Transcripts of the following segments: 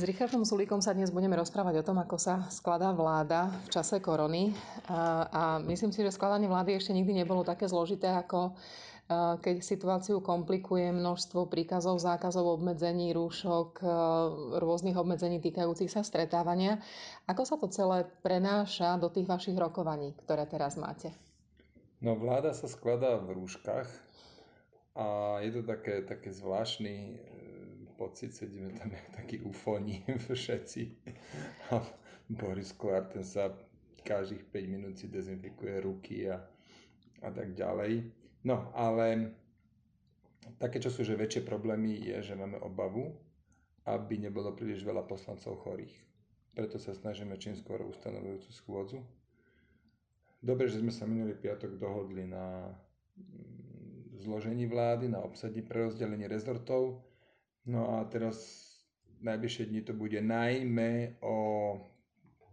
S Richardom Sulíkom sa dnes budeme rozprávať o tom, ako sa skladá vláda v čase korony. A, myslím si, že skladanie vlády ešte nikdy nebolo také zložité, ako keď situáciu komplikuje množstvo príkazov, zákazov, obmedzení, rúšok, rôznych obmedzení týkajúcich sa stretávania. Ako sa to celé prenáša do tých vašich rokovaní, ktoré teraz máte? No vláda sa skladá v rúškach a je to také, také zvláštny pocit, sedíme tam jak takí ufóni všetci. A Boris Kolár, ten sa každých 5 minút si dezinfikuje ruky a, a tak ďalej. No, ale také, čo sú že väčšie problémy, je, že máme obavu, aby nebolo príliš veľa poslancov chorých. Preto sa snažíme čím skôr ustanovujúcu schôdzu. Dobre, že sme sa minulý piatok dohodli na mm, zložení vlády, na obsadení prerozdelení rezortov No a teraz najbližšie dni to bude najmä o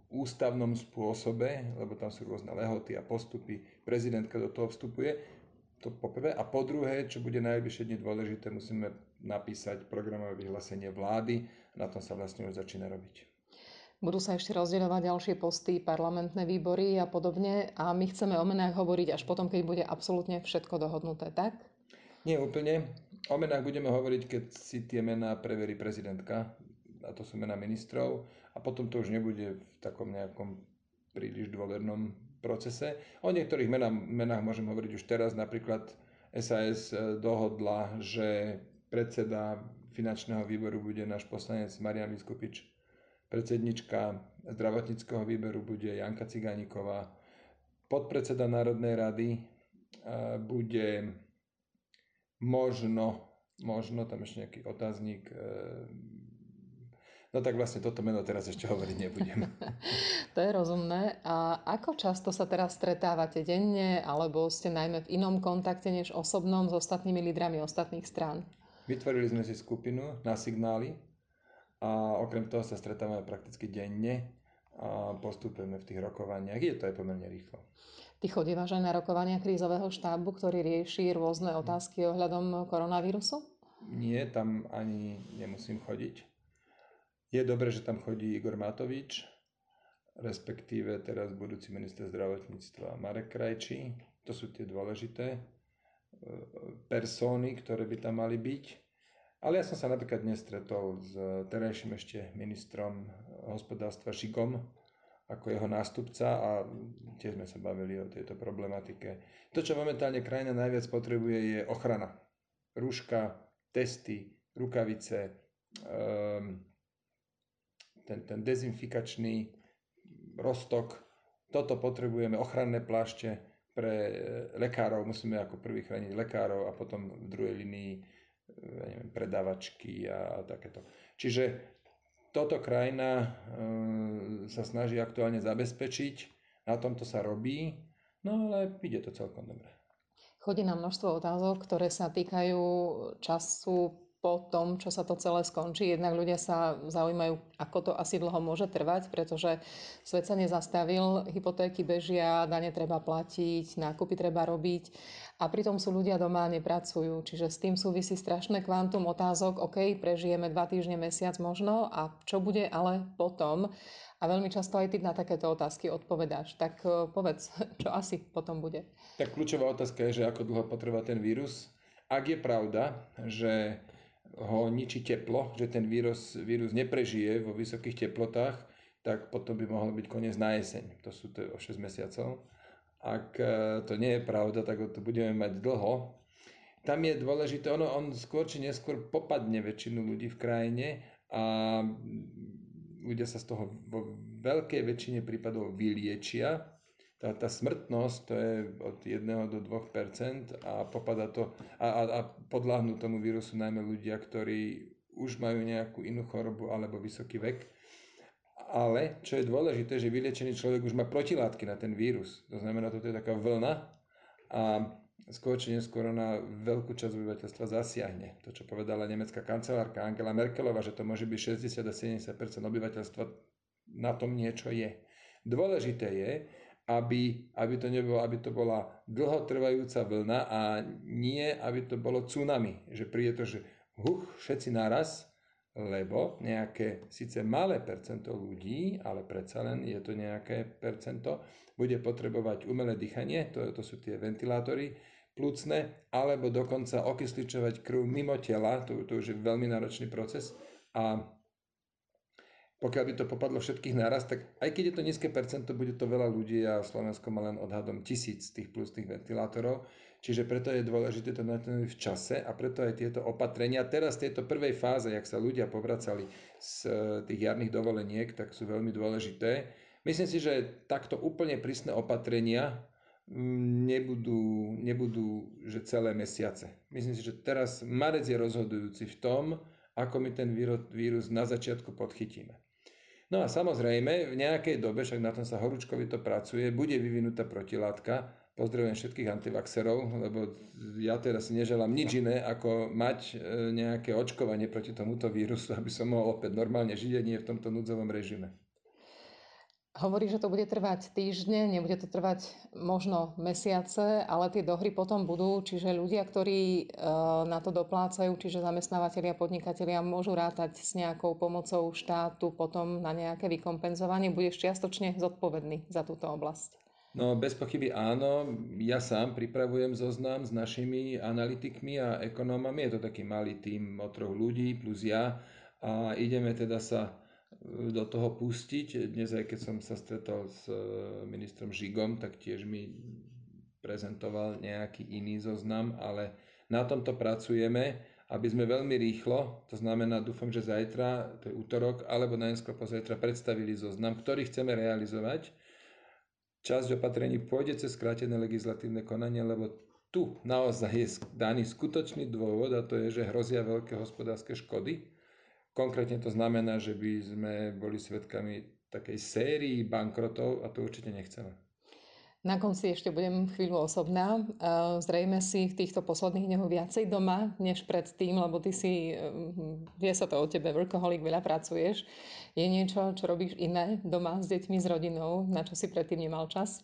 ústavnom spôsobe, lebo tam sú rôzne lehoty a postupy. Prezidentka do toho vstupuje. To po prvé. A po druhé, čo bude najbližšie dni dôležité, musíme napísať programové vyhlásenie vlády. Na tom sa vlastne už začína robiť. Budú sa ešte rozdielovať ďalšie posty, parlamentné výbory a podobne. A my chceme o menách hovoriť až potom, keď bude absolútne všetko dohodnuté, tak? Nie úplne. O menách budeme hovoriť, keď si tie mená preverí prezidentka, a to sú mená ministrov, a potom to už nebude v takom nejakom príliš dôvernom procese. O niektorých menách, menách môžem hovoriť už teraz, napríklad SAS e, dohodla, že predseda finančného výboru bude náš poslanec Marian Vyskupič, predsednička zdravotníckého výberu bude Janka Cigániková, podpredseda Národnej rady e, bude možno, možno tam ešte nejaký otáznik. E, no tak vlastne toto meno teraz ešte hovoriť nebudem. to je rozumné. A ako často sa teraz stretávate denne, alebo ste najmä v inom kontakte než osobnom s ostatnými lídrami ostatných strán? Vytvorili sme si skupinu na signály a okrem toho sa stretávame prakticky denne a postupujeme v tých rokovaniach. Je to aj pomerne rýchlo. Ty chodívaš aj na rokovania krízového štábu, ktorý rieši rôzne otázky ohľadom koronavírusu? Nie, tam ani nemusím chodiť. Je dobré, že tam chodí Igor Matovič, respektíve teraz budúci minister zdravotníctva Marek Krajčí. To sú tie dôležité e, persóny, ktoré by tam mali byť. Ale ja som sa napríklad dnes stretol s terajším ešte ministrom hospodárstva Šigom, ako jeho nástupca a tiež sme sa bavili o tejto problematike. To, čo momentálne krajina najviac potrebuje, je ochrana. Rúška, testy, rukavice, um, ten, ten dezinfikačný roztok. Toto potrebujeme, ochranné plášte pre e, lekárov. Musíme ako prvý chrániť lekárov a potom v druhej linii a, a takéto. Čiže toto krajina e, sa snaží aktuálne zabezpečiť, na tomto sa robí, no ale ide to celkom dobre. Chodí nám množstvo otázok, ktoré sa týkajú času po tom, čo sa to celé skončí. Jednak ľudia sa zaujímajú, ako to asi dlho môže trvať, pretože svet sa nezastavil, hypotéky bežia, dane treba platiť, nákupy treba robiť a pritom sú ľudia doma a nepracujú. Čiže s tým súvisí strašné kvantum otázok, OK, prežijeme dva týždne, mesiac možno a čo bude ale potom? A veľmi často aj ty na takéto otázky odpovedáš. Tak eh, povedz, čo asi potom bude. Tak kľúčová otázka je, že ako dlho potrvá ten vírus. Ak je pravda, že ho ničí teplo, že ten vírus, vírus neprežije vo vysokých teplotách, tak potom by mohol byť koniec na jeseň. To sú to o 6 mesiacov. Ak e, to nie je pravda, tak to budeme mať dlho. Tam je dôležité, ono, on skôr či neskôr popadne väčšinu ľudí v krajine a ľudia sa z toho vo veľkej väčšine prípadov vyliečia. Tá, tá smrtnosť to je od 1 do 2 a popada to a, a, a podľahnú tomu vírusu najmä ľudia, ktorí už majú nejakú inú chorobu alebo vysoký vek ale čo je dôležité, že vyliečený človek už má protilátky na ten vírus. To znamená, toto je taká vlna a skôr či neskôr na veľkú časť obyvateľstva zasiahne. To, čo povedala nemecká kancelárka Angela Merkelová, že to môže byť 60 a 70% obyvateľstva, na tom niečo je. Dôležité je, aby, aby to nebolo, aby to bola dlhotrvajúca vlna a nie, aby to bolo tsunami, že príde to, že huch, všetci naraz, lebo nejaké síce malé percento ľudí, ale predsa len je to nejaké percento, bude potrebovať umelé dýchanie, to, to sú tie ventilátory plúcne, alebo dokonca okysličovať krv mimo tela, to, to už je veľmi náročný proces a pokiaľ by to popadlo všetkých naraz, tak aj keď je to nízke percento, bude to veľa ľudí a Slovensko má len odhadom tisíc tých plusných ventilátorov. Čiže preto je dôležité to naťahnúť v čase a preto aj tieto opatrenia. Teraz v tejto prvej fáze, jak sa ľudia povracali z e, tých jarných dovoleniek, tak sú veľmi dôležité. Myslím si, že takto úplne prísne opatrenia mm, nebudú, nebudú že celé mesiace. Myslím si, že teraz marec je rozhodujúci v tom, ako my ten vírus na začiatku podchytíme. No a samozrejme, v nejakej dobe, však na tom sa horúčkovi to pracuje, bude vyvinutá protilátka. Pozdravujem všetkých antivaxerov, lebo ja teraz si neželám nič iné, ako mať e, nejaké očkovanie proti tomuto vírusu, aby som mohol opäť normálne žiť a nie v tomto núdzovom režime. Hovorí, že to bude trvať týždne, nebude to trvať možno mesiace, ale tie dohry potom budú, čiže ľudia, ktorí e, na to doplácajú, čiže zamestnávateľia, podnikatelia môžu rátať s nejakou pomocou štátu potom na nejaké vykompenzovanie, budeš čiastočne zodpovedný za túto oblasť. No bez pochyby áno, ja sám pripravujem zoznam s našimi analytikmi a ekonómami, je to taký malý tým o troch ľudí plus ja. A ideme teda sa do toho pustiť. Dnes aj keď som sa stretol s e, ministrom Žigom, tak tiež mi prezentoval nejaký iný zoznam, ale na tomto pracujeme, aby sme veľmi rýchlo, to znamená, dúfam, že zajtra, to je útorok, alebo najskôr pozajtra predstavili zoznam, ktorý chceme realizovať. Časť opatrení pôjde cez skrátené legislatívne konanie, lebo tu naozaj je daný skutočný dôvod a to je, že hrozia veľké hospodárske škody Konkrétne to znamená, že by sme boli svedkami takej sérii bankrotov a to určite nechceme. Na konci ešte budem chvíľu osobná. Zrejme si v týchto posledných dňoch viacej doma, než predtým, lebo ty si, hm, vie sa to o tebe, workoholik, veľa pracuješ. Je niečo, čo robíš iné doma s deťmi, s rodinou, na čo si predtým nemal čas?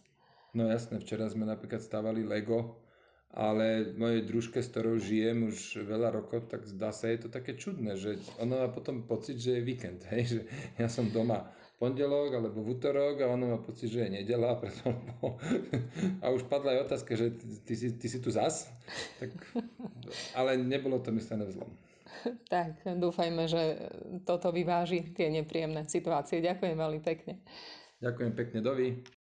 No jasné, včera sme napríklad stávali Lego ale mojej družke, s ktorou žijem už veľa rokov, tak zdá sa, je to také čudné, že ona má potom pocit, že je víkend, hej, že ja som doma pondelok alebo v útorok a ona má pocit, že je nedela, preto, a už padla aj otázka, že ty, ty, ty si tu zas, tak, ale nebolo to myslené vzlom. Tak, dúfajme, že toto vyváži tie nepríjemné situácie. Ďakujem veľmi pekne. Ďakujem pekne, Dovi.